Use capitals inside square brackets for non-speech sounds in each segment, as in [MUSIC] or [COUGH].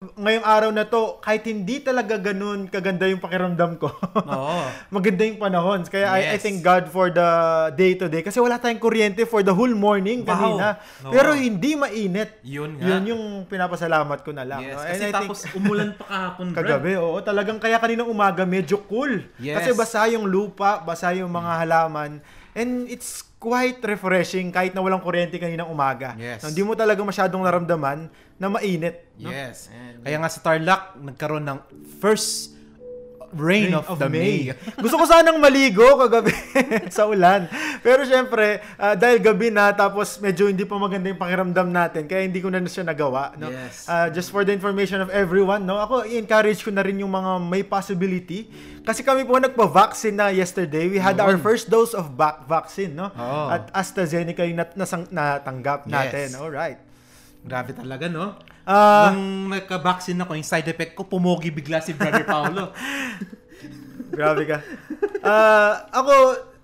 ngayong araw na to, kahit hindi talaga ganun kaganda yung pakiramdam ko. [LAUGHS] Oo. Maganda yung panahon. Kaya I, I Yes. thank God for the day to day. Kasi wala tayong kuryente for the whole morning Wow. kanina. Oo. Pero hindi mainit. Yun nga. Yun yung pinapasalamat ko na lang. Yes, no? kasi And I tapos umulan pa kahapon, [LAUGHS] Brad. Kagabi, oo. Talagang kaya kaninang umaga, medyo cool. Yes. Kasi basa yung lupa, basa yung mga halaman. And it's quite refreshing kahit na walang kuryente kaninang umaga. Yes. No, Hindi mo talaga masyadong naramdaman na mainit. no? Yes. Kaya nga sa Tarlac, nagkaroon ng first rain, Rain of, the May. [LAUGHS] Gusto ko sanang maligo kagabi [LAUGHS] sa ulan. Pero syempre, ah, dahil gabi na tapos medyo hindi pa maganda yung pakiramdam natin kaya hindi ko na siya nagawa, no? Yes. Ah, just for the information of everyone, no? Ako i-encourage ko na rin yung mga may possibility kasi kami po nagpa-vaccine na yesterday. We had our first dose of back vaccine, no? Oo. At AstraZeneca yung nat- nasang- natanggap natin. Yes. All right. Grabe talaga, no? Ah, Nung nagka-vaccine ako, yung side effect ko, pumogi bigla si Brother Paolo. [LAUGHS] Grabe ka. Ah, ako,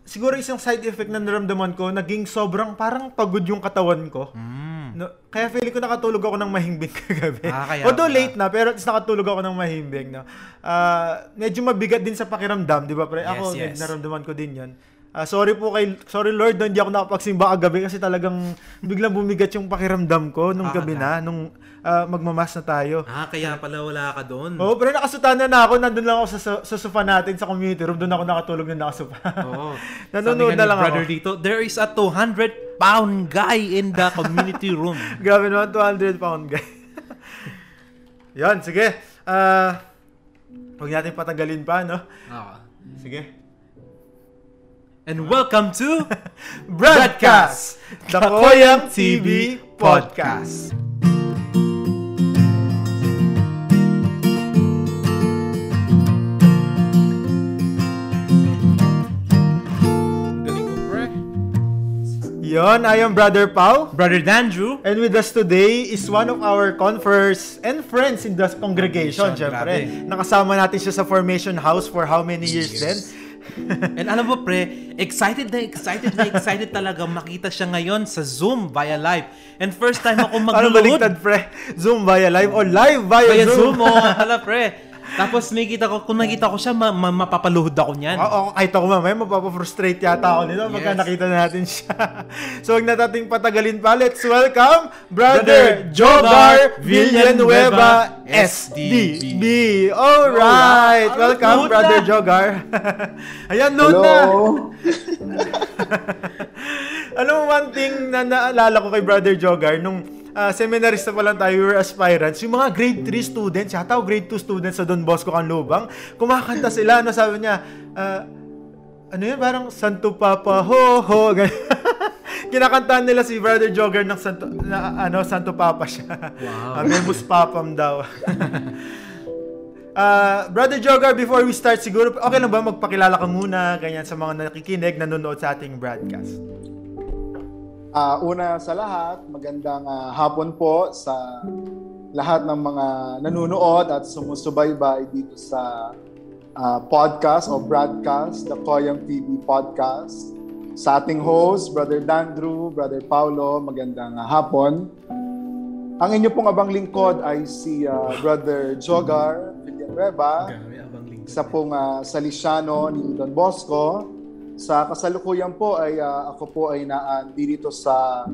siguro isang side effect na naramdaman ko, naging sobrang parang pagod yung katawan ko. No, kaya feeling ko nakatulog ako ng mahimbing [LAUGHS] kagabi. Ah, kaya Although late na, pero at least nakatulog ako ng mahimbing. No? Ah, medyo mabigat din sa pakiramdam, di ba? Pre? Ako, Yes, yes. naramdaman ko din yon. Ah, sorry po kay sorry Lord, hindi ako nakapagsimba kagabi kasi talagang biglang bumigat yung pakiramdam ko nung Ah, gabi na, nung ah, magmamas na tayo. ah, kaya pala wala ka doon. Oo, pero nakasutana na ako. Nandun lang ako sa, sa, sofa natin sa community room. Doon ako nakatulog na nakasupa. Oo. [LAUGHS] Nanonood na lang brother ako. dito, there is a 200 pound guy in the community room. [LAUGHS] Grabe naman, 200 pound guy. [LAUGHS] Yan, sige. Ah, huwag natin patagalin pa, no? Ah. Sige. And welcome to [LAUGHS] Broadcast! The Koyang TV Podcast. Yon, I am Brother Pau. Brother Dandrew. And with us today is one of our converts and friends in the congregation, syempre. Nakasama natin siya sa Formation House for how many years then? [LAUGHS] And alam mo pre, excited na excited na excited talaga makita siya ngayon sa Zoom via live. And first time ako Ano magluluhod baliktad, pre? Zoom via live o live via, via Zoom? Zoom. Oh, hala pre. Tapos nakita ko, kung nakita ko siya, ma- ma- mapapaluhod ako niyan. Oo, kahit ako mamaya, mapapafrustrate yata ako nito pagka Yes. nakita na natin siya. [LAUGHS] so, huwag na nating patagalin pa. Let's welcome Brother Brother Jogar Villanueva, SDB. Alright! Alright. Welcome, Load Brother na. Jogar. [LAUGHS] Ayan, load na! [LAUGHS] Alam mo, one thing na naalala ko kay Brother Jogar, nung ah, seminarista pa lang tayo, we were aspirants, yung mga grade 3 students, yata o grade 2 students sa Don Bosco Canlubang, kumakanta sila, ano sabi niya, ah, ano yun, parang Santo Papa, ho, ho, [LAUGHS] ganyan. Kinakantahan nila si Brother Jogger ng Santo, na, ano, Santo Papa siya. Wow. Amemus Papam daw. [LAUGHS] Ah, Brother Jogger, before we start, siguro, okay lang ba magpakilala ka muna, ganyan, sa mga nakikinig, nanonood sa ating broadcast? Ah, una sa lahat, magandang ah, hapon po sa lahat ng mga nanonood at sumusubaybay dito sa ah, podcast o broadcast, the Koyang TV podcast. Sa ating host, Brother Dandrew, Brother Paulo, magandang ah, hapon. Ang inyo pong abang lingkod ay si ah, Brother Jogar Villanueva, isa pong uh, Salesiano ni Don Bosco. Sa kasalukuyan po ay ah, ako po ay naan dito sa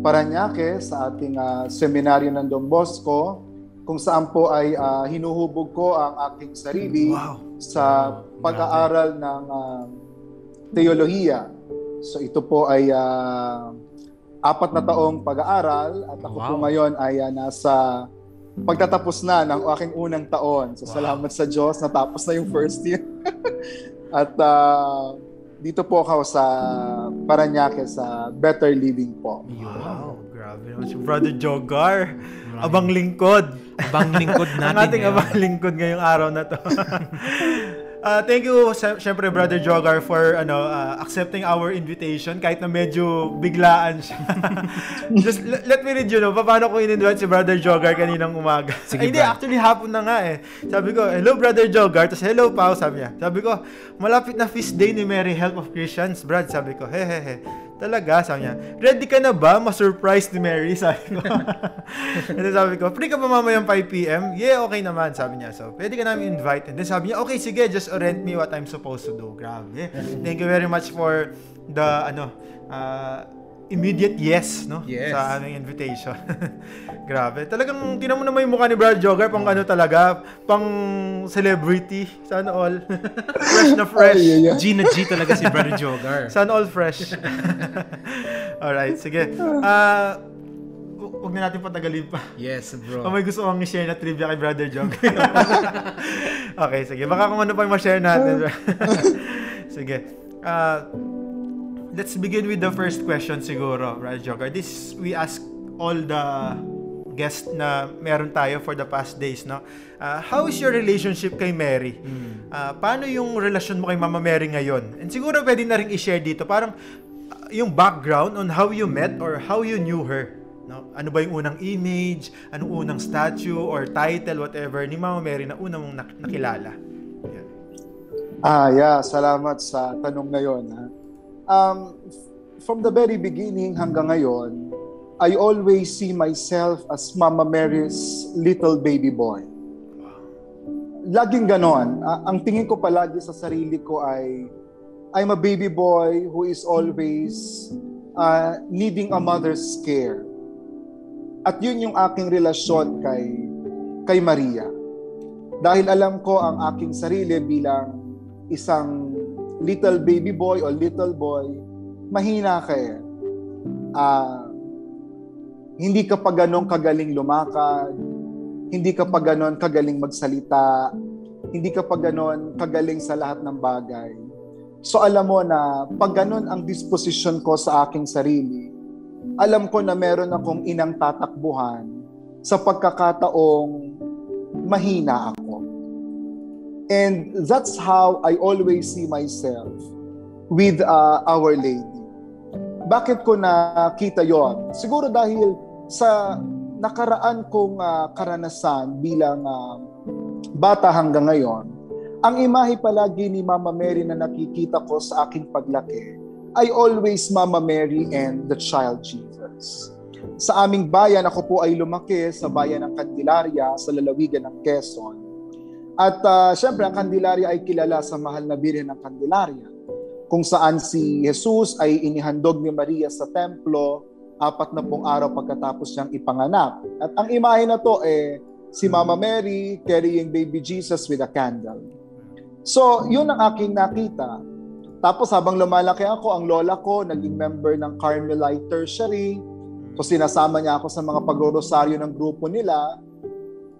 Paranaque sa ating ah, seminaryo ng Don Bosco kung saan po ay ah, hinuhubog ko ang aking sarili Wow. sa pag-aaral ng ah, teolohiya. So ito po ay ah, apat na taong pag-aaral at ako po Wow. ngayon ay ah, nasa pagtatapos na ng aking unang taon. So Wow. salamat sa Diyos, natapos na yung first year. [LAUGHS] at ah, dito po ako sa Paranaque sa Better Living po. Wow, grabe naman si Brother Jogar. Abang lingkod. Abang lingkod natin [LAUGHS] Ang ating ngayon. abang lingkod ngayong araw na to. [LAUGHS] Ah, thank you, sy- syempre, Brother Jogar, for ano ah, accepting our invitation kahit na medyo biglaan siya. [LAUGHS] Just l- let me read you, no, paano ko in-invite si Brother Jogar kaninang umaga. Ay, Sige, hindi, Brad. actually hapon na nga eh. Sabi ko, hello Brother Jogar, tapos hello Pao, sabi niya. Sabi ko, malapit na feast day ni Mary Help of Christians, Brad. Sabi ko, he he he. Talaga, sabi niya, ready ka na ba ma-surprise ni Mary? Sabi ko. [LAUGHS] and then sabi ko, free ka ba mamayang 5pm? Yeah, okay naman, sabi niya. So, pwede ka namin invite. And then sabi niya, okay, sige, just orient me what I'm supposed to do. Grabe. Thank you very much for the, ano, uh, immediate yes, no? Yes. Sa aming invitation. [LAUGHS] Grabe. Talagang, tinan mo naman yung mukha ni Brad Jogger, pang ano talaga, pang celebrity. Sana all. [LAUGHS] fresh na fresh. Ay, ay, ay. G na G talaga si Brother Jogar. [LAUGHS] Sana all fresh. Alright, sige. Ah, hu- huwag na natin patagalin pa. Yes, bro. Kung may gusto kong i-share na trivia kay Brother Jog. okay, sige. Baka kung ano pa yung ma-share natin. sige. Ah, let's begin with the first question siguro, Brother Joker. This, we ask all the guests na meron tayo for the past days, no? Ah, how is your relationship kay Mary? Ah, paano yung relasyon mo kay Mama Mary ngayon? And siguro pwede na rin i-share dito, parang ah, yung background on how you met or how you knew her. No? Ano ba yung unang image, anong unang statue or title, whatever, ni Mama Mary na unang mong nak- nakilala? Yan. Ah, yeah. Salamat sa tanong na yon. Ha? Um, from the very beginning hanggang ngayon, I always see myself as Mama Mary's little baby boy. Laging ganon. Ah, ang tingin ko palagi sa sarili ko ay I'm a baby boy who is always uh, needing a mother's care. At yun yung aking relasyon kay kay Maria. Dahil alam ko ang aking sarili bilang isang little baby boy o little boy, mahina ka eh. Ah, hindi ka pa ganun kagaling lumakad, hindi ka pa ganun kagaling magsalita, hindi ka pa ganun kagaling sa lahat ng bagay. So alam mo na pag ganun ang disposition ko sa aking sarili, alam ko na meron akong inang tatakbuhan sa pagkakataong mahina ako. And that's how I always see myself with uh, Our Lady. Bakit ko nakita yon? Siguro dahil sa nakaraan kong uh, karanasan bilang uh, bata hanggang ngayon, ang imahe palagi ni Mama Mary na nakikita ko sa aking paglaki ay always Mama Mary and the child Jesus. Sa aming bayan, ako po ay lumaki sa bayan ng Candelaria sa lalawigan ng Quezon. At uh, syempre, ang Candelaria ay kilala sa mahal na Birhen ng Candelaria, kung saan si Jesus ay inihandog ni Maria sa templo apat na pong araw pagkatapos niyang ipanganak. At ang imahe na to eh, si Mama Mary carrying baby Jesus with a candle. So, yun ang aking nakita. Tapos habang lumalaki ako, ang lola ko naging member ng Carmelite Tertiary. So sinasama niya ako sa mga pagrorosaryo ng grupo nila.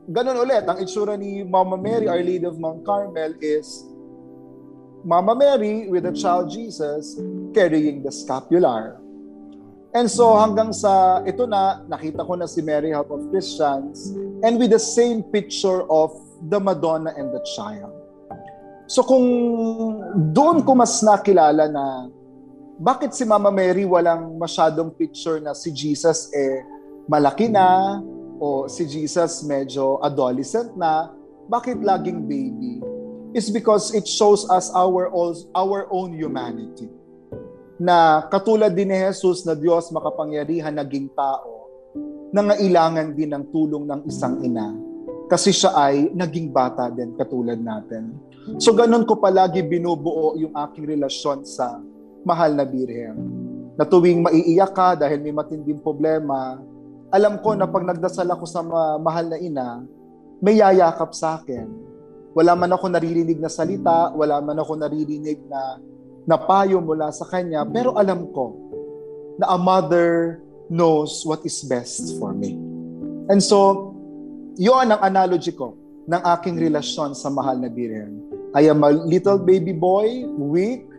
Ganun ulit, ang itsura ni Mama Mary, Our Lady of Mount Carmel is Mama Mary with the child Jesus carrying the scapular. And so hanggang sa ito na, nakita ko na si Mary Help of Christians and with the same picture of the Madonna and the child. So kung doon ko mas nakilala na bakit si Mama Mary walang masyadong picture na si Jesus eh malaki na o si Jesus medyo adolescent na, bakit laging baby? Is because it shows us our our own humanity. Na katulad din ni Jesus na Diyos makapangyarihan naging tao, nangailangan din ng tulong ng isang ina kasi siya ay naging bata din katulad natin. So ganun ko palagi binubuo yung aking relasyon sa mahal na Birhen. Na tuwing maiiyak ka dahil may matinding problema, alam ko na pag nagdasal ako sa ma- mahal na ina, may yayakap sa akin. Wala man ako naririnig na salita, wala man ako naririnig na na payo mula sa kanya, pero alam ko na a mother knows what is best for me. And so, yun ang analogy ko ng aking relasyon sa mahal na Birhen. I am a little baby boy, weak,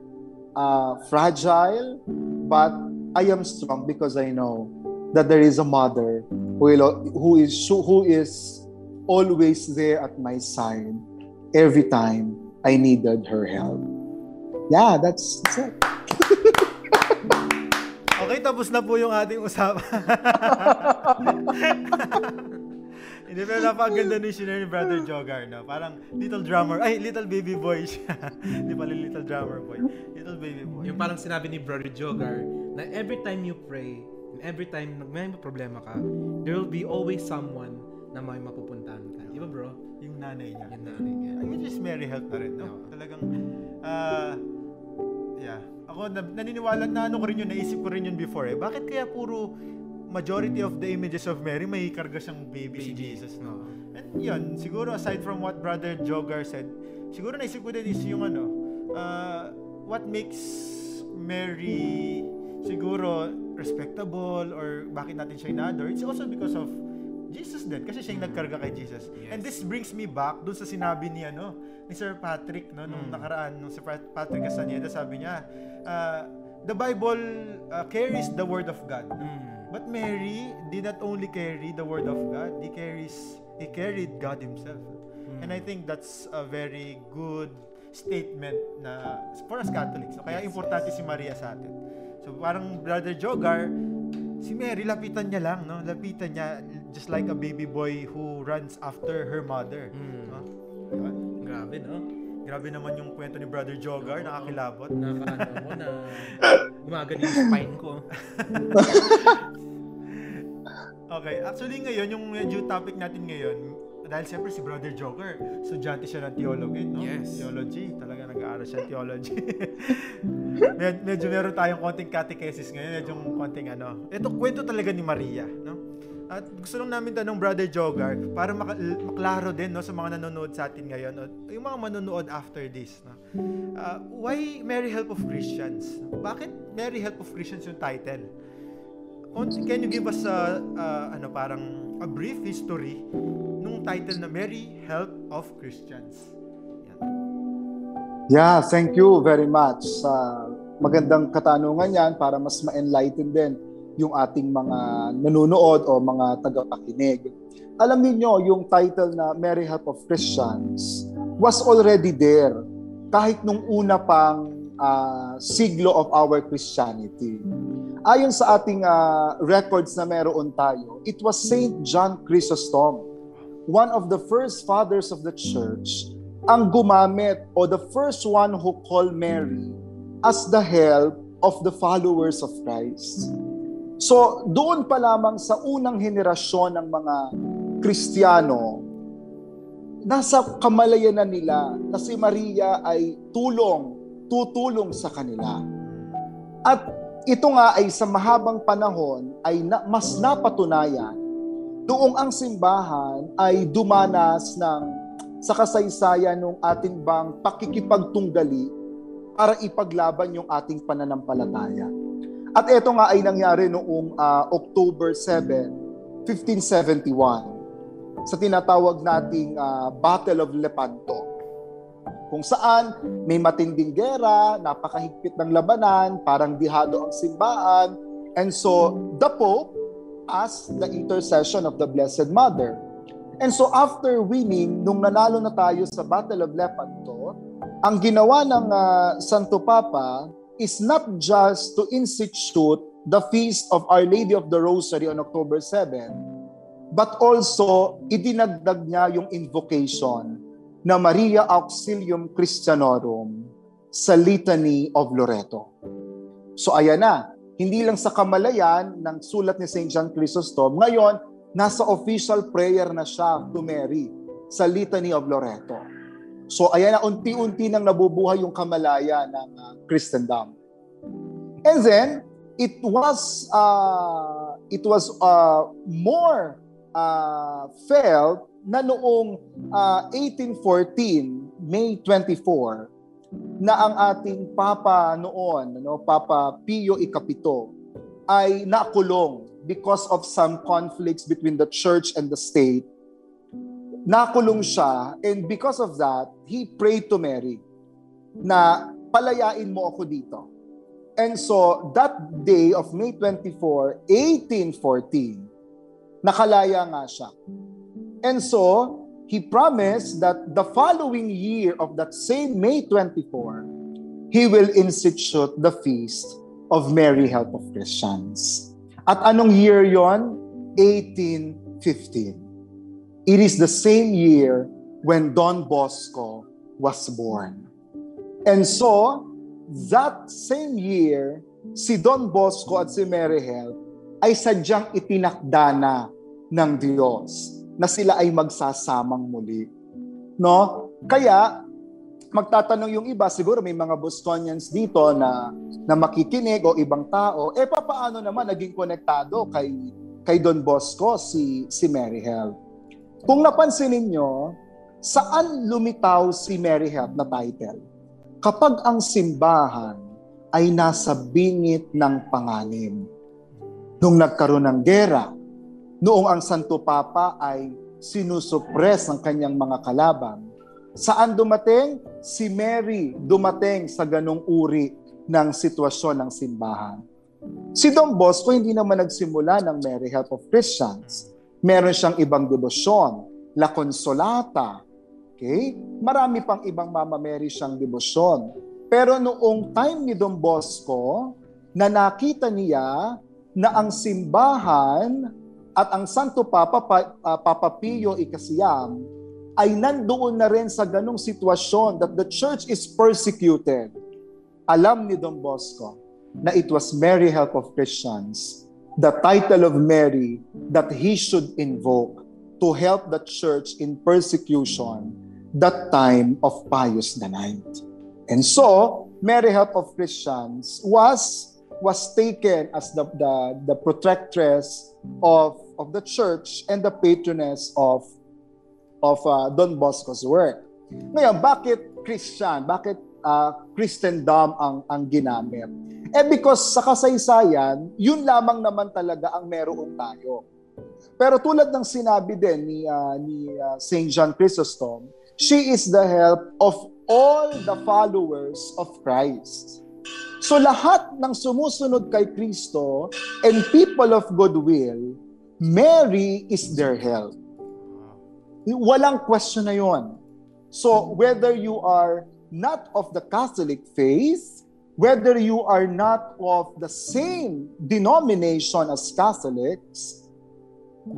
uh, fragile, but I am strong because I know that there is a mother who, will, who is who is always there at my side every time I needed her help. Yeah, that's, that's it. [LAUGHS] Okay, tapos na po yung ating usapan. [LAUGHS] Hindi, pero napakaganda ni Shinner ni Brother Jogar, no? Parang little drummer, ay, little baby boy siya. [LAUGHS] Hindi pala little drummer boy. Little baby boy. Yung parang sinabi ni Brother Jogar, na every time you pray, and every time may problema ka, there will be always someone na may mapupuntahan ka. Di ba bro? Yung nanay niya. Yan nanay niya. I mean, just Mary help na rin, no? Oo. Talagang, ah, yeah. Ako, na, naniniwala na ano ko rin yun, naisip ko rin yun before eh. Bakit kaya puro majority of the images of Mary may karga siyang baby, si Jesus, no? Oo. And yun, siguro aside from what Brother Jogar said, siguro naisip ko din is yung ano, uh, what makes Mary siguro respectable or bakit natin siya inadore, it's also because of Jesus din. Kasi siya yung nagkarga kay Jesus. Yes. And this brings me back dun sa sinabi ni ano, ni Sir Patrick, no, nung Mm. nakaraan, nung Sir Pat- Patrick Castaneda, sabi niya, uh, the Bible uh, carries the Word of God. Mm. But Mary did not only carry the word of God, he carries he carried God himself. And I think that's a very good statement na for us Catholics. So, kaya Yes, importante si Maria sa atin. So parang Brother Jogar, si Mary lapitan niya lang, no? Lapitan niya just like a baby boy who runs after her mother. Mm. No? Diba? Grabe, no? Grabe naman yung kwento ni Brother Jogar, nakakilabot. Nakakaano mo na [LAUGHS] gumagano yung spine ko. [LAUGHS] Okay, actually ngayon, yung medyo topic natin ngayon, dahil siyempre si Brother Joker, estudyante siya ng theology, no? Yes. Theology, talaga nag-aaral siya ng theology. [LAUGHS] Med- medyo meron tayong konting catechesis ngayon, medyo konting ano. Ito, kwento talaga ni Maria, no? At gusto lang namin tanong Brother Jogar para maka- maklaro din no sa mga nanonood sa atin ngayon o yung mga manonood after this no. Ah, why Mary Help of Christians? Bakit Mary Help of Christians yung title? Can you give us a, a- ano parang a brief history title na Mary Help of Christians? Yan. Yeah, thank you very much sa magandang katanungan yan para mas ma-enlighten din yung ating mga nanonood o mga tagapakinig. Alam niyo yung title na Mary Help of Christians was already there kahit nung una pang ah, siglo of our Christianity. Ayon sa ating ah, records na meron tayo, it was Saint John Chrysostom, one of the first fathers of the church, ang gumamit o the first one who called Mary as the help of the followers of Christ. So, doon pa lamang sa unang henerasyon ng mga Kristiyano, nasa kamalayan na nila na si Maria ay tulong, tutulong sa kanila. At ito nga ay sa mahabang panahon ay na, mas napatunayan noong ang simbahan ay dumanas ng sa kasaysayan ng ating bang pakikipagtunggali para ipaglaban yung ating pananampalataya. At ito nga ay nangyari noong ah, October 7, 1571 sa tinatawag nating ah, Battle of Lepanto kung saan may matinding gera, napakahigpit ng labanan, parang dihado ang simbahan, and so the Pope asked the intercession of the Blessed Mother. And so after winning, nung nanalo na tayo sa Battle of Lepanto, ang ginawa ng ah, Santo Papa is not just to institute the feast of Our Lady of the Rosary on October 7, but also idinagdag niya yung invocation na Maria Auxilium Christianorum sa Litany of Loreto. So ayan na, hindi lang sa kamalayan ng sulat ni St. John Chrysostom, ngayon, nasa official prayer na siya to Mary sa Litany of Loreto. So ayan na, unti-unti nang nabubuhay yung kamalaya ng uh, Christendom. And then, it was uh, it was uh, more uh, felt na noong uh, 1814, May 24, na ang ating Papa noon, ano, Papa Pio Ikapito, ay nakulong because of some conflicts between the church and the state. Nakulong siya and because of that, he prayed to Mary na palayain mo ako dito. And so, that day of May 24, 1814, nakalaya nga siya. And so, he promised that the following year of that same May 24, he will institute the feast of Mary Help of Christians. At anong year yon? 1815. It is the same year when Don Bosco was born. And so, that same year, si Don Bosco at si Mary Hel ay sadyang itinakda na ng Diyos na sila ay magsasamang muli. No? Kaya, magtatanong yung iba, siguro may mga Bostonians dito na, na makikinig o ibang tao, eh paano naman naging konektado kay, kay Don Bosco si, si Mary Hel? Kung napansin ninyo, saan lumitaw si Mary Hel na title? Kapag ang simbahan ay nasa bingit ng panganib. Nung nagkaroon ng gera, noong ang Santo Papa ay sinusupres ng kanyang mga kalaban, saan dumating? Si Mary dumating sa ganong uri ng sitwasyon ng simbahan. Si Don Bosco hindi naman nagsimula ng Mary Help of Christians. Meron siyang ibang debosyon, La Consolata. Okay? Marami pang ibang Mama Mary siyang debosyon. Pero noong time ni Don Bosco, na nakita niya na ang simbahan at ang Santo Papa, uh, Papa Pio Ikasiyam ay nandoon na rin sa ganong sitwasyon that the church is persecuted. Alam ni Don Bosco na it was Mary Help of Christians, the title of Mary that he should invoke to help the church in persecution that time of Pius IX. And so, Mary Help of Christians was was taken as the, the, the protectress of of the church and the patroness of of uh, Don Bosco's work. Ngayon, bakit Christian? Bakit uh, Christendom ang ang ginamit? Eh because sa kasaysayan, yun lamang naman talaga ang meron tayo. Pero tulad ng sinabi din ni uh, ni uh, St. John Chrysostom, she is the help of all the followers of Christ. So lahat ng sumusunod kay Kristo and people of goodwill Mary is their help. Walang question na yon. So, whether you are not of the Catholic faith, whether you are not of the same denomination as Catholics,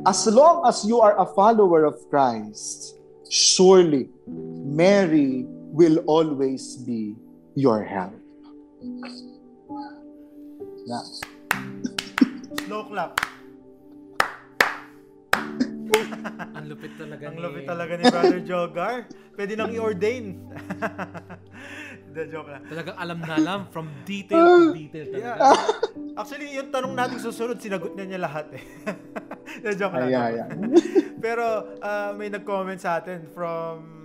as long as you are a follower of Christ, surely Mary will always be your help. Yeah. Slow clap. Ang lupit talaga Ang ni... lupit talaga ni Brother Jogar. Pwede nang i-ordain. [LAUGHS] The joke lang. Talagang alam na alam from detail to detail talaga. Yeah. Actually, yung tanong natin susunod, sinagot niya niya lahat eh. [LAUGHS] The joke lang. Ay, ay, ay. Pero uh, may nag-comment sa atin from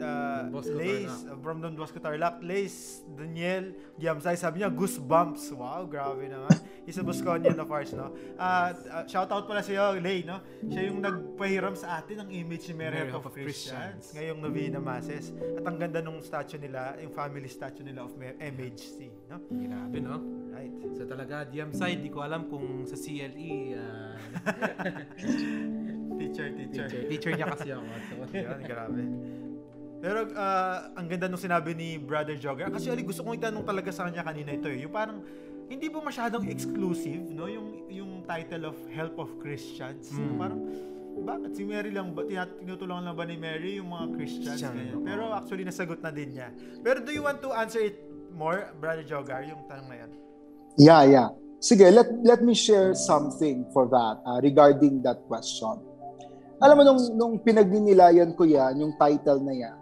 uh, Bosco Lace, uh, from Don Bosco Tarlac, Lace, Daniel, Giamsay, sabi niya, goosebumps. Wow, grabe naman. He's a Bosconian of ours, no? Uh, uh, shout out pala sa'yo, Lay, no? Siya yung nagpahiram sa atin ng image ni Mary, Mary of, of Christians, Christians ngayong Novena Masses. At ang ganda nung statue nila, yung family statue nila of MHC, no? Grabe, no? Right. So talaga, Giamsay, di ko alam kung sa CLE, uh... [LAUGHS] teacher, teacher. Teacher, teacher niya kasi ako. So. Yan, grabe. Pero uh, ang ganda nung sinabi ni Brother Jogger. Kasi ali gusto kong itanong talaga sa kanya kanina ito eh. Yung parang hindi po masyadong exclusive, no? Yung yung title of Help of Christians. Mm. Parang bakit si Mary lang ba tinutulungan lang ba ni Mary yung mga Christians ganyan. Pero actually nasagot na din niya. Pero do you want to answer it more, Brother Jogar, yung tanong na yan? Yeah, yeah. Sige, let let me share something for that uh, regarding that question. Alam mo nung nung pinagninilayan ko yan, yung title na yan,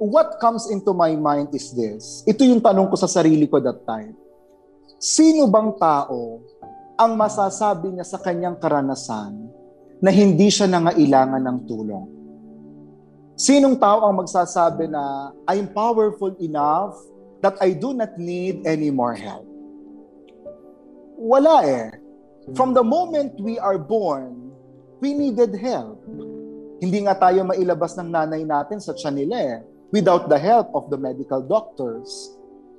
what comes into my mind is this. Ito yung tanong ko sa sarili ko that time. Sino bang tao ang masasabi niya sa kanyang karanasan na hindi siya nangailangan ng tulong? Sinong tao ang magsasabi na I'm powerful enough that I do not need any more help? Wala eh. From the moment we are born, we needed help. Hindi nga tayo mailabas ng nanay natin sa tiyan nila eh without the help of the medical doctors.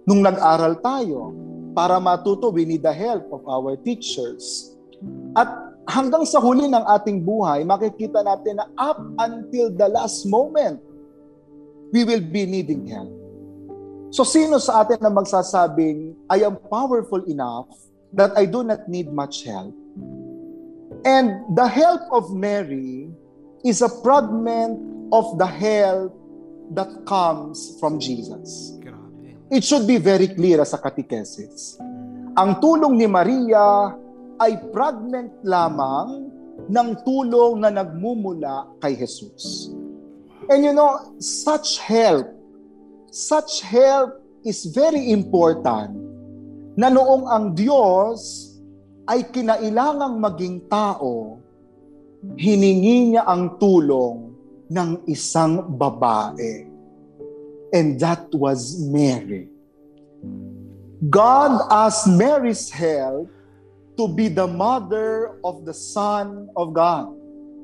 Nung nag-aral tayo, para matuto, we need the help of our teachers. At hanggang sa huli ng ating buhay, makikita natin na up until the last moment, we will be needing help. So sino sa atin na magsasabing, I am powerful enough that I do not need much help? And the help of Mary is a fragment of the help that comes from Jesus. Grabe. It should be very clear as a catechesis. Ang tulong ni Maria ay fragment lamang ng tulong na nagmumula kay Jesus. And you know, such help, such help is very important na noong ang Diyos ay kinailangang maging tao, hiningi niya ang tulong ng isang babae. And that was Mary. God asked Mary's help to be the mother of the Son of God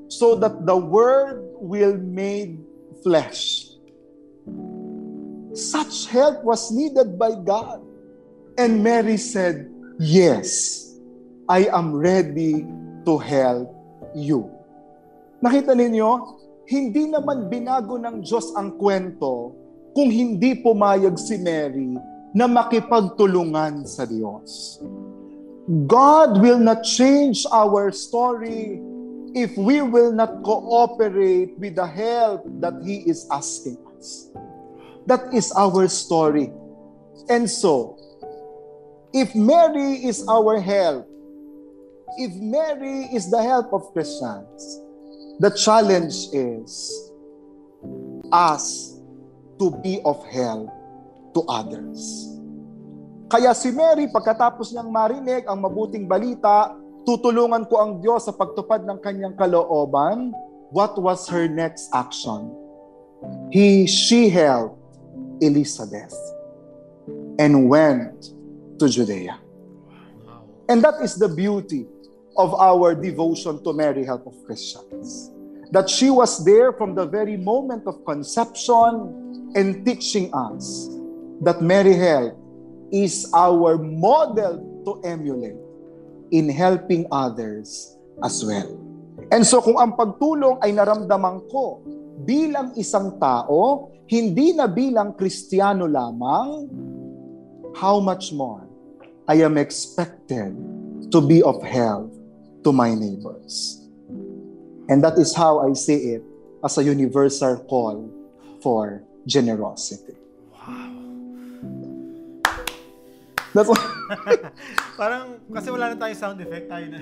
so that the Word will made flesh. Such help was needed by God. And Mary said, Yes, I am ready to help you. Nakita ninyo, hindi naman binago ng Diyos ang kwento kung hindi pumayag si Mary na makipagtulungan sa Diyos. God will not change our story if we will not cooperate with the help that He is asking us. That is our story. And so, if Mary is our help, if Mary is the help of Christians, the challenge is us to be of help to others. Kaya si Mary, pagkatapos niyang marinig ang mabuting balita, tutulungan ko ang Diyos sa pagtupad ng kanyang kalooban. What was her next action? He, she helped Elizabeth and went to Judea. And that is the beauty of our devotion to Mary, Help of Christians. That she was there from the very moment of conception and teaching us that Mary Help is our model to emulate in helping others as well. And so kung ang pagtulong ay naramdaman ko bilang isang tao, hindi na bilang Kristiyano lamang, how much more I am expected to be of help to my neighbors. And that is how I see it as a universal call for generosity. That's what... [LAUGHS] Parang, kasi wala na tayong sound effect, tayo na.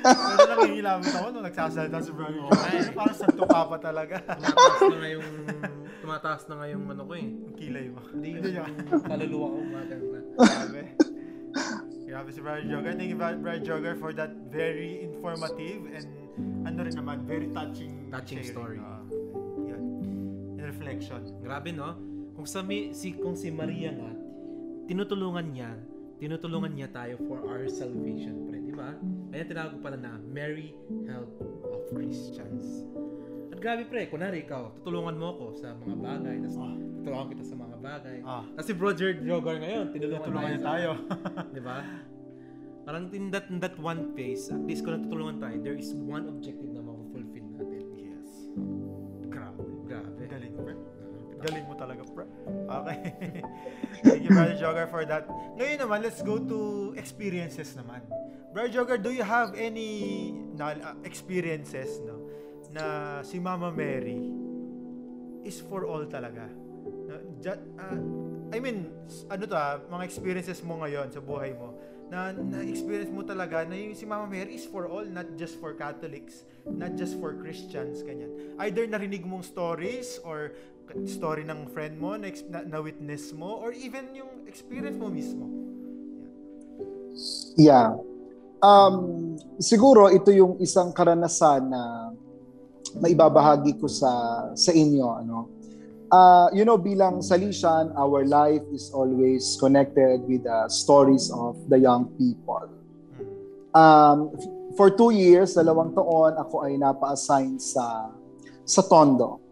Pero nangingilamit ako nung nagsasalita si Brian. Okay. Parang santo ka pa talaga. Tumataas na nga yung, tumataas na nga yung ano ko eh. Ang kilay mo. Hindi niya. kaluluwa ko umagal na. Grabe. Grabe si Brian Jogger. Thank you, Brian Jogger, for that very informative and ano rin naman, very touching Touching sharing. story. Ah, yun. And reflection. Grabe no? Kung sa si kung si Maria nga tinutulungan niya, tinutulungan niya tayo for our salvation, pre, di ba? Kaya tinawag ko pala na Mary Help of Christians. Grabe pre, kunwari ikaw, tutulungan mo ako sa mga bagay, tapos tutulungan kita sa mga bagay. Ah. Tapos si Roger Jogar ngayon, tinulungan niya tayo. [LAUGHS] di ba? Parang in that, in that one phase, at least kung natutulungan tayo, there is one objective na ma-fulfill natin. yes. Grabe. Grabe. Galing, pre. Galing mo talaga, pre. Okay. [LAUGHS] Thank you, Brother Jogger, for that. Ngayon naman, let's go to experiences naman. Brother Jogger, do you have any uh, experiences no, na si Mama Mary is for all talaga? Na, uh, I mean, ano to ah, mga experiences mo ngayon sa buhay mo, na na-experience mo talaga na yung si Mama Mary is for all, not just for Catholics, not just for Christians, kanyan. Either narinig mong stories or story ng friend mo na, na, na witness mo or even yung experience mo mismo. Yeah. Um, siguro ito yung isang karanasan na maibabahagi ko sa sa inyo ano. Uh, you know bilang Salesian, our life is always connected with the stories of the young people. Um, for two years, dalawang taon, ako ay napa-assign sa sa Tondo.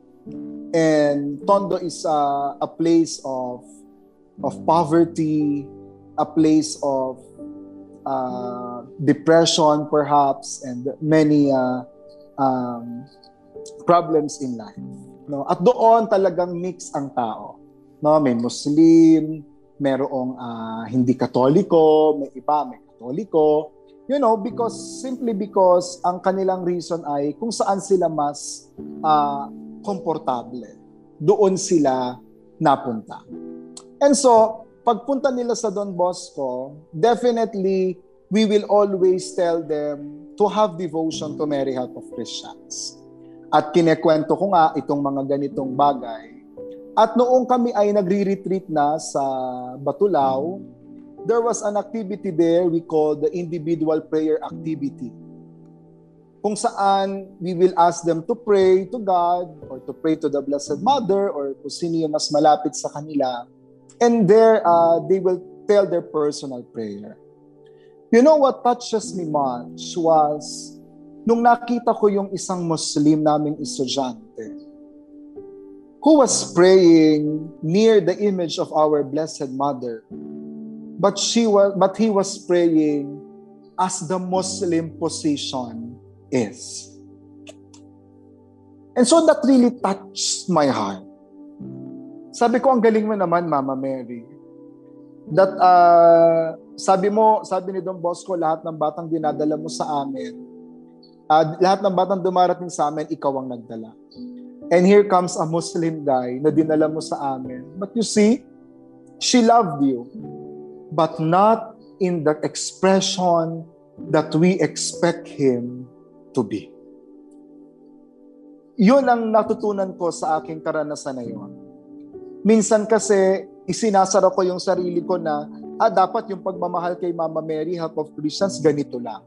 And Tondo is a, a place of of poverty, a place of uh, depression perhaps and many uh, um, problems in life. No? At doon talagang mix ang tao. No, may Muslim, merong ah, hindi Katoliko, may iba may Katoliko. You know, because simply because ang kanilang reason ay kung saan sila mas ah, komportable. Doon sila napunta. And so, pagpunta nila sa Don Bosco, definitely we will always tell them to have devotion to Mary Help of Christians. At kinekwento ko nga itong mga ganitong bagay. At noong kami ay nagre-retreat na sa Batulao, there was an activity there we call the individual prayer activity. Kung saan we will ask them to pray to God or to pray to the Blessed Mother or kung sino yung mas malapit sa kanila. And there, uh, they will tell their personal prayer. You know what touches me much was nung nakita ko yung isang Muslim naming estudyante who was praying near the image of our Blessed Mother. But she was but he was praying as the Muslim position is. And so that really touched my heart. Sabi ko, ang galing mo naman, Mama Mary. That uh, sabi mo, sabi ni Don Bosco, lahat ng batang dinadala mo sa amin, uh, lahat ng batang dumarating sa amin, ikaw ang nagdala. And here comes a Muslim guy na dinala mo sa amin. But you see, she loved you, but not in the expression that we expect him to be. Yun ang natutunan ko sa aking karanasan na yun. Minsan kasi, isinasara ko yung sarili ko na ah, dapat yung pagmamahal kay Mama Mary, Help of Christians, ganito lang.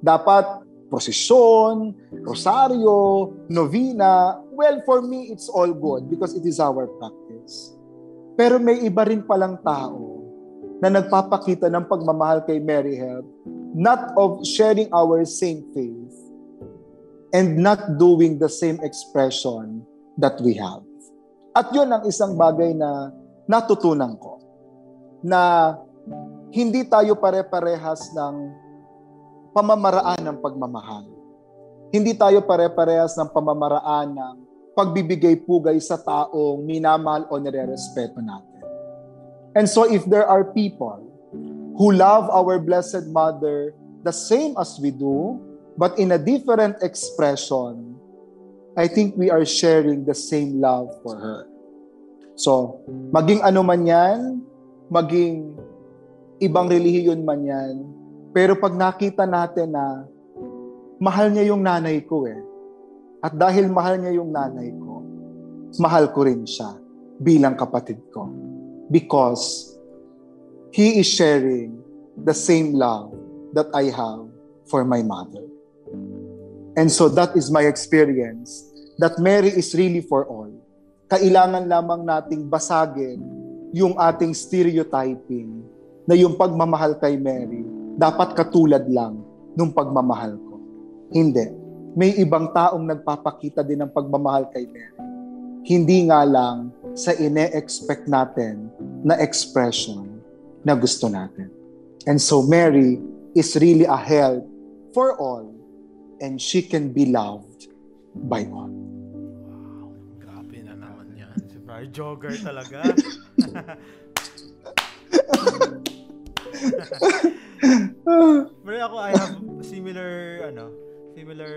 Dapat prosesyon, rosaryo, novena. Well, for me, it's all good because it is our practice. Pero may iba rin palang tao na nagpapakita ng pagmamahal kay Mary Help, not of sharing our same faith and not doing the same expression that we have. At yun ang isang bagay na natutunan ko na hindi tayo pare-parehas ng pamamaraan ng pagmamahal. Hindi tayo pare-parehas ng pamamaraan ng pagbibigay pugay sa taong minamahal o nire-respeto natin. And so if there are people who love our Blessed Mother the same as we do, but in a different expression, I think we are sharing the same love for her. So, maging ano man yan, maging ibang relihiyon man yan, pero pag nakita natin na mahal niya yung nanay ko eh, at dahil mahal niya yung nanay ko, mahal ko rin siya bilang kapatid ko. Because he is sharing the same love that I have for my mother. And so that is my experience that Mary is really for all. Kailangan lamang nating basagin yung ating stereotyping na yung pagmamahal kay Mary dapat katulad lang nung pagmamahal ko. Hindi. May ibang taong nagpapakita din ng pagmamahal kay Mary. Hindi nga lang sa ine-expect natin na expression na gusto natin. And so Mary is really a help for all and she can be loved by all. Wow, grabe na naman yan. Si Brian Jogger talaga. [LAUGHS] [LAUGHS] Pero ako, I have similar, ano, similar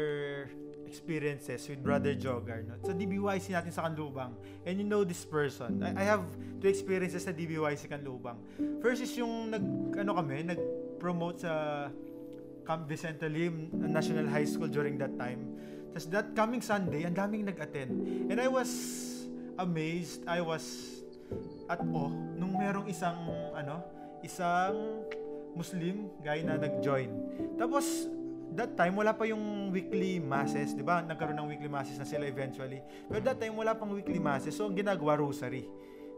experiences with Brother Jogger. No? Sa DBYC natin sa Kanlubang. And you know this person. I, I have two experiences sa DBYC Kanlubang. First is yung nag, ano kami, nag-promote sa Camp Vicente Lim National High School during that time. Tapos that coming Sunday, ang daming nag-attend. And I was amazed. I was at awe nung merong isang, ano, isang Muslim guy na nag-join. Tapos, that time, wala pa yung weekly masses, di ba? Nagkaroon ng weekly masses na sila eventually. Pero that time, wala pang weekly masses. So, ang ginagawa, rosary.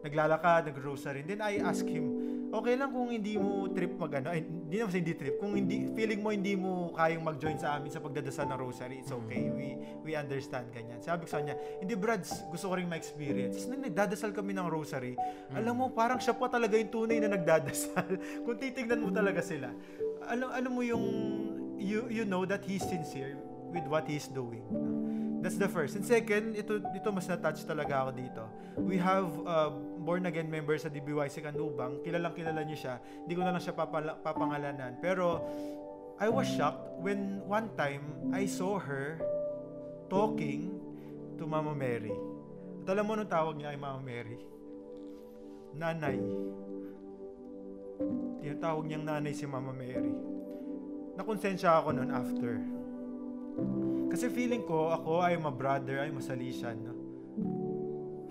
Naglalakad, nag-rosary. Then I ask him, okay lang kung hindi mo trip mag ano, eh, hindi naman hindi trip, kung hindi, feeling mo hindi mo kayang mag-join sa amin sa pagdadasal ng rosary, it's okay. We we understand ganyan. Sabi ko sa kanya, hindi Brads, gusto ko ring ma-experience. Tapos nagdadasal kami ng rosary, alam mo, parang siya pa talaga yung tunay na nagdadasal. [LAUGHS] kung titignan mo talaga sila. Alam, alam mo yung, you, you know that he's sincere with what he's doing. That's the first. And second, ito ito mas na-touch talaga ako dito. We have uh, born again members sa DBYC Kanubang. Kilalang kilala niyo siya. Hindi ko na lang siya papala, papangalanan. Pero I was shocked when one time I saw her talking to Mama Mary. At alam mo nung tawag niya ay Mama Mary? Nanay. tinatawag niyang nanay si Mama Mary. Nakonsensya ako noon after. Kasi feeling ko, ako ay ma brother, ay masalisan. No?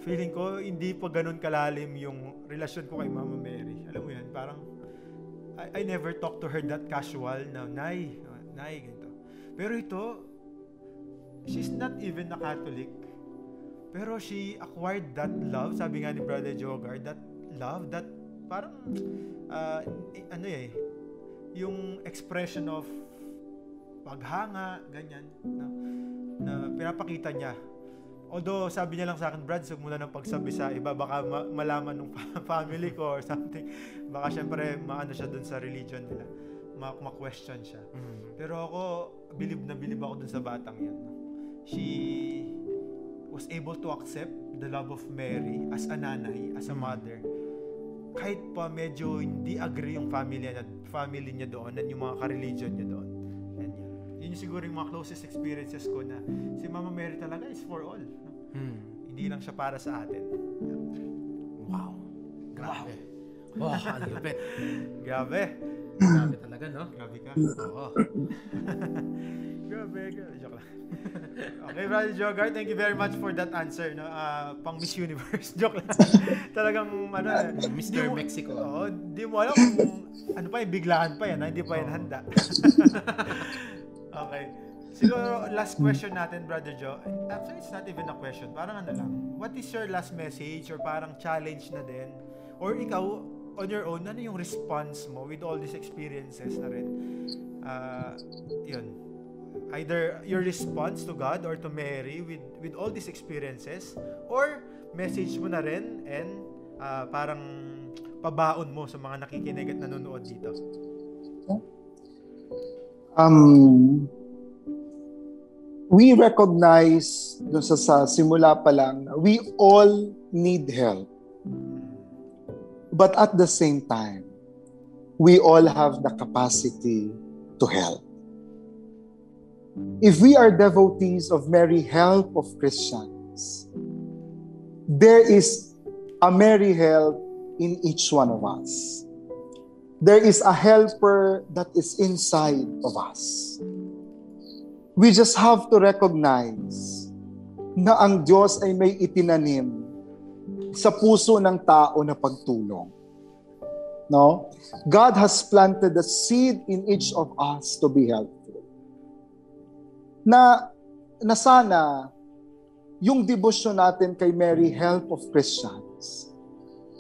Feeling ko, hindi pa ganun kalalim yung relasyon ko kay Mama Mary. Alam mo yan, parang, I, I never talked to her that casual na, Nay, uh, Nay, ganito. Pero ito, she's not even a Catholic. Pero she acquired that love, sabi nga ni Brother Jogar, that love, that parang, uh, ano eh, yung expression of paghanga, ganyan, na, na pinapakita niya. Although, sabi niya lang sa akin, Brad, sag muna ng pagsabi sa iba, baka ma- malaman ng [LAUGHS] family ko or something. Baka syempre, maano siya dun sa religion nila. Ma- ma-question siya. Mm. Pero ako, bilib na bilib ako dun sa batang yan. She was able to accept the love of Mary as a nanay, as a mother. Kahit pa medyo hindi agree yung family niya, family niya doon at yung mga ka-religion niya doon. Yun siguro yung mga closest experiences ko na si Mama Mary talaga is for all. No? Mm. Hindi lang siya para sa atin. Wow. Grabe. Wow, ang lupit. [LAUGHS] Grabe. Grabe talaga, no? Grabe ka. Oo. [LAUGHS] Grabe, grabe. Joke lang. [LAUGHS] okay, Brother Jogar, thank you very much for that answer. No? Ah, pang Miss Universe. Joke lang. Talagang, ano, di Mr. mo- Mexico. Oo, di mo alam kung ano pa yung biglaan pa yan. Hindi pa yan handa. Okay. Siguro, last question natin, Brother Joe. Actually, it's not even a question. Parang ano lang. What is your last message or parang challenge na din? Or ikaw, on your own, ano yung response mo with all these experiences na rin? Ah, yun. Either your response to God or to Mary with with all these experiences or message mo na rin and ah, parang pabaon mo sa mga nakikinig at nanonood dito. Um, we recognize dun sa, sa simula pa lang, we all need help. But at the same time, we all have the capacity to help. If we are devotees of Mary Help of Christians, there is a Mary Help in each one of us. There is a helper that is inside of us. We just have to recognize na ang Diyos ay may itinanim sa puso ng tao na pagtulong. No? God has planted the seed in each of us to be helpful. Na, na sana yung devotion natin kay Mary Help of Christians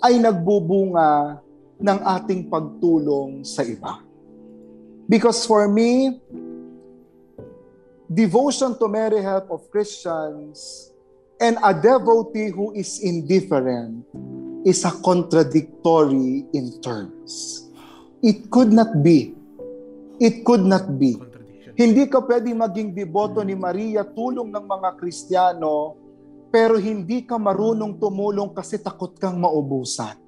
ay nagbubunga ng ating pagtulong sa iba. Because for me, devotion to Mary Help of Christians and a devotee who is indifferent is a contradictory in terms. It could not be. It could not be. Hindi ka pwede maging deboto ni Maria tulong ng mga Kristiyano pero hindi ka marunong tumulong kasi takot kang maubusan.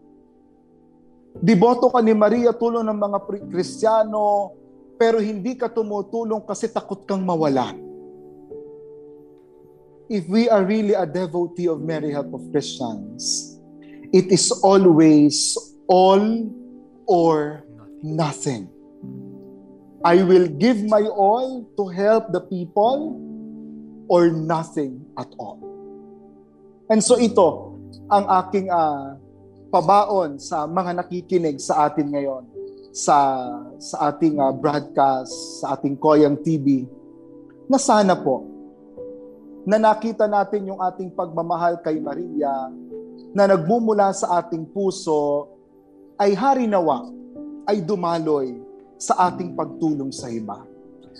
Deboto ka ni Maria tulong ng mga Kristiyano pero hindi ka tumutulong kasi takot kang mawalan. If we are really a devotee of Mary Help of Christians, it is always all or Nothing. I will give my all to help the people or nothing at all. And so ito ang aking ah, pabaon sa mga nakikinig sa atin ngayon sa sa ating ah, broadcast, sa ating Koyang TV na sana po na nakita natin yung ating pagmamahal kay Maria na nagmumula sa ating puso ay harinawa, ay dumaloy sa ating pagtulong sa iba.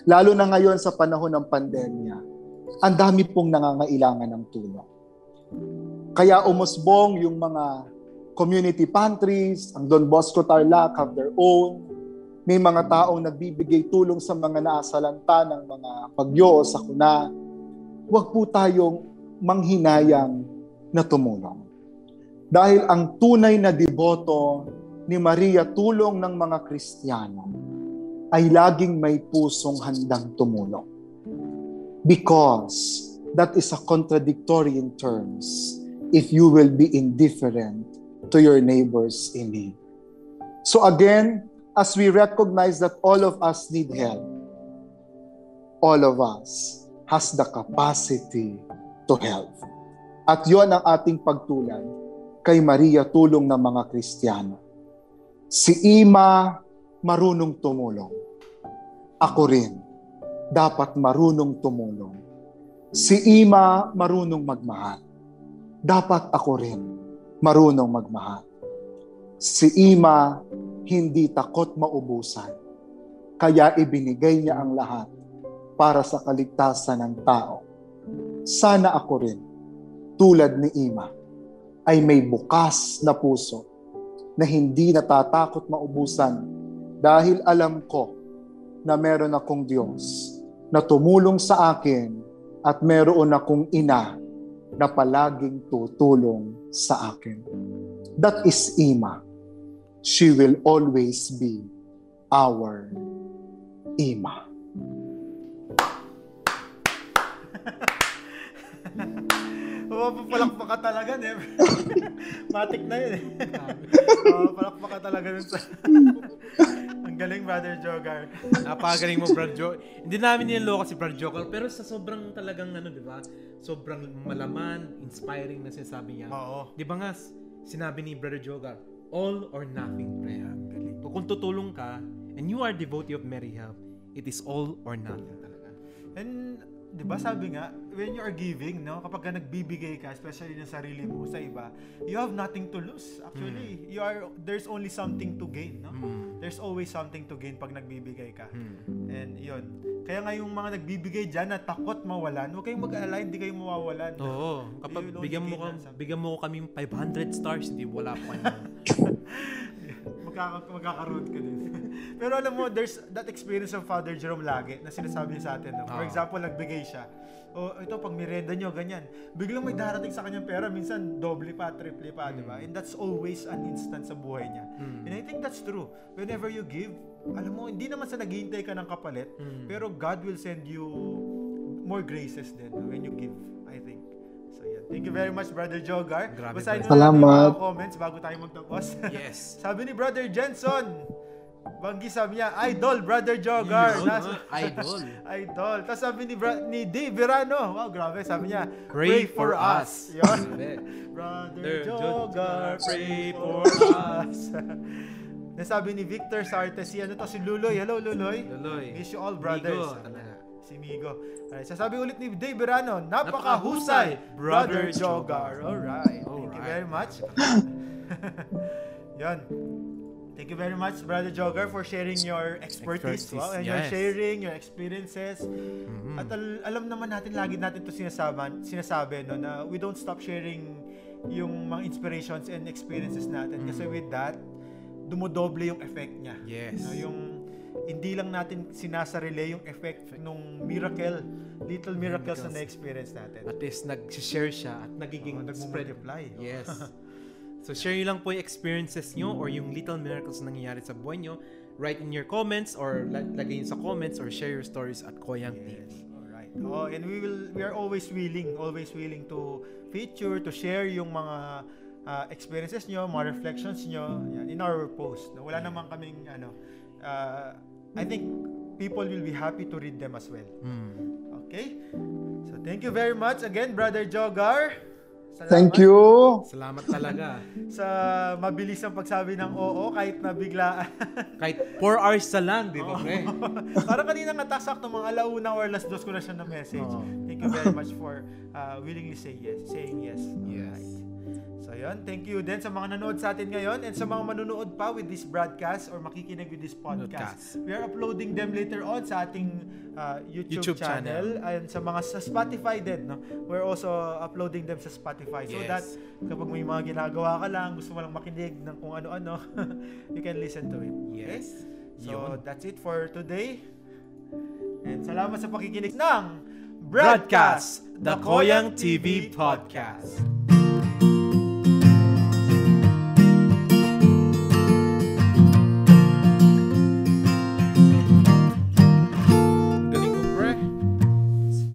Lalo na ngayon sa panahon ng pandemya, ang dami pong nangangailangan ng tulong. Kaya umusbong yung mga community pantries, ang Don Bosco Tarlac have their own. May mga taong nagbibigay tulong sa mga naasalanta ng mga bagyo o sakuna. Huwag po tayong manghinayang na tumulong. Dahil ang tunay na deboto ni Maria tulong ng mga Kristiyano ay laging may pusong handang tumulong. Because that is a contradictory in terms if you will be indifferent to your neighbors in need. So again, as we recognize that all of us need help, all of us has the capacity to help. At yon ang ating pagtulad kay Maria tulong ng mga Kristiyano. Si Ima marunong tumulong. Ako rin dapat marunong tumulong. Si Ima marunong magmahal. Dapat ako rin marunong magmahal. Si Ima hindi takot maubusan. Kaya ibinigay niya ang lahat para sa kaligtasan ng tao. Sana ako rin, tulad ni Ima, ay may bukas na puso na hindi natatakot maubusan dahil alam ko na meron akong Diyos na tumulong sa akin at meron akong ina na palaging tutulong sa akin. That is Ima. She will always be our Ima. [LAUGHS] Mapapalakpak ka talaga, eh. [LAUGHS] Matik na yun eh. [LAUGHS] Mapapalakpak ka talaga dun sa... Ang galing, Brother Jogar. Napakagaling mo, Brad Joe. Hindi namin niloloko si Brad Joker, pero sa sobrang talagang ano, di ba? Sobrang malaman, inspiring na sinasabi niya. Oo. Di ba nga, sinabi ni Brother Jogar, all or nothing prayer. So, kung tutulong ka, and you are devotee of Mary Help, it is all or nothing talaga. And, di ba sabi nga, when you are giving, no, kapag ka nagbibigay ka, especially ng sarili mo sa iba, you have nothing to lose. Actually, you are, there's only something to gain, no? Mm. There's always something to gain pag nagbibigay ka. Mm. And yun. Kaya nga yung mga nagbibigay dyan na takot mawalan, huwag kayong mag-alala, hindi kayo mawawalan. Oo. Kapag bigyan mo, ka, bigyan mo kami 500 stars, hindi wala pa [LAUGHS] kayo. Magkaka- magkakaroon ka din. [LAUGHS] Pero alam mo, there's that experience of Father Jerome lagi na sinasabi niya sa atin. No? For Oo. example, nagbigay siya. O ito, pag merenda nyo, ganyan. Biglang may darating sa kanyang pera, minsan doble pa, triple pa, di ba? And that's always an instant sa buhay niya. Mm. And I think that's true. Whenever you give, alam mo, hindi naman sa naghihintay ka ng kapalit, Mm. pero God will send you more graces din when you give, Thank you very much, Brother Jogar. Grabe, Basahin yung Salamat. mga comments bago tayo magtapos. yes. [LAUGHS] Sabi ni Brother Jenson, Banggi sabi niya, Idol, Brother Jogar. Yun, Nasa, ah, idol. [LAUGHS] idol. [LAUGHS] Tapos sabi ni, Bra- ni Dave Verano, wow, grabe. Sabi niya, Pray for us. Yun. Grabe. Brother Jogar, pray pray for for us. Nasabi ni Victor Sarte, si ano to, si Luloy. Hello, Luloy. Luloy. Miss you all, brothers. Migo, talaga. Si Migo. Alright, sasabi ulit ni Dave Verano, napakahusay, Brother Jogar. Alright. Thank you very much. [LAUGHS] Yan. Thank you very much, Brother Jogger, for sharing your expertise, Expertise, wow, and your yes. sharing, your experiences. Mhm. At al- alam naman natin, lagi natin to sinasabi, sinasabi no, na we don't stop sharing yung mga inspirations and experiences natin. Kasi Mhm. with that, dumodoble yung effect niya. Yes. No, yung hindi lang natin sinasarili yung effect nung miracle, little miracles na na-experience natin. At least nag-share siya at nagiging Oo, spread. nagmumultiply. Yes. [LAUGHS] so share nyo lang po yung experiences nyo or yung little miracles na nangyayari sa buhay nyo. Write in your comments or lag- lagay nyo sa comments or share your stories at Koyang TV. Yes. Alright. Oh, and we will we are always willing, always willing to feature, to share yung mga uh, experiences nyo, mga reflections nyo yan, in our post. Wala naman kaming ano uh, I think people will be happy to read them as well. Mm. Okay? So thank you very much again, Brother Jogar. Salamat Thank you. Salamat talaga. [LAUGHS] sa mabilis ang pagsabi ng oo kahit [LAUGHS] na biglaan. Kahit 4 hours sa lang, di ba, pre? [LAUGHS] Parang kanina nga sakto mga alauna or alas dos ko na siya na message. Oo. Thank you very much for uh, willingly say yes, saying yes. Yes. Alright. So yun, thank you din sa mga nanood sa atin ngayon and sa mga manunood pa with this broadcast or makikinig with this podcast. Podcast. We are uploading them later on sa ating uh, YouTube, YouTube channel, and sa mga sa Spotify din. No? We're also uploading them sa Spotify so Yes. that kapag may mga ginagawa ka lang, gusto mo lang makinig ng kung ano-ano, [LAUGHS] you can listen to it. Okay? Yes. So Yun. that's it for today. And salamat sa pakikinig ng Broadcast, The Koyang TV Podcast.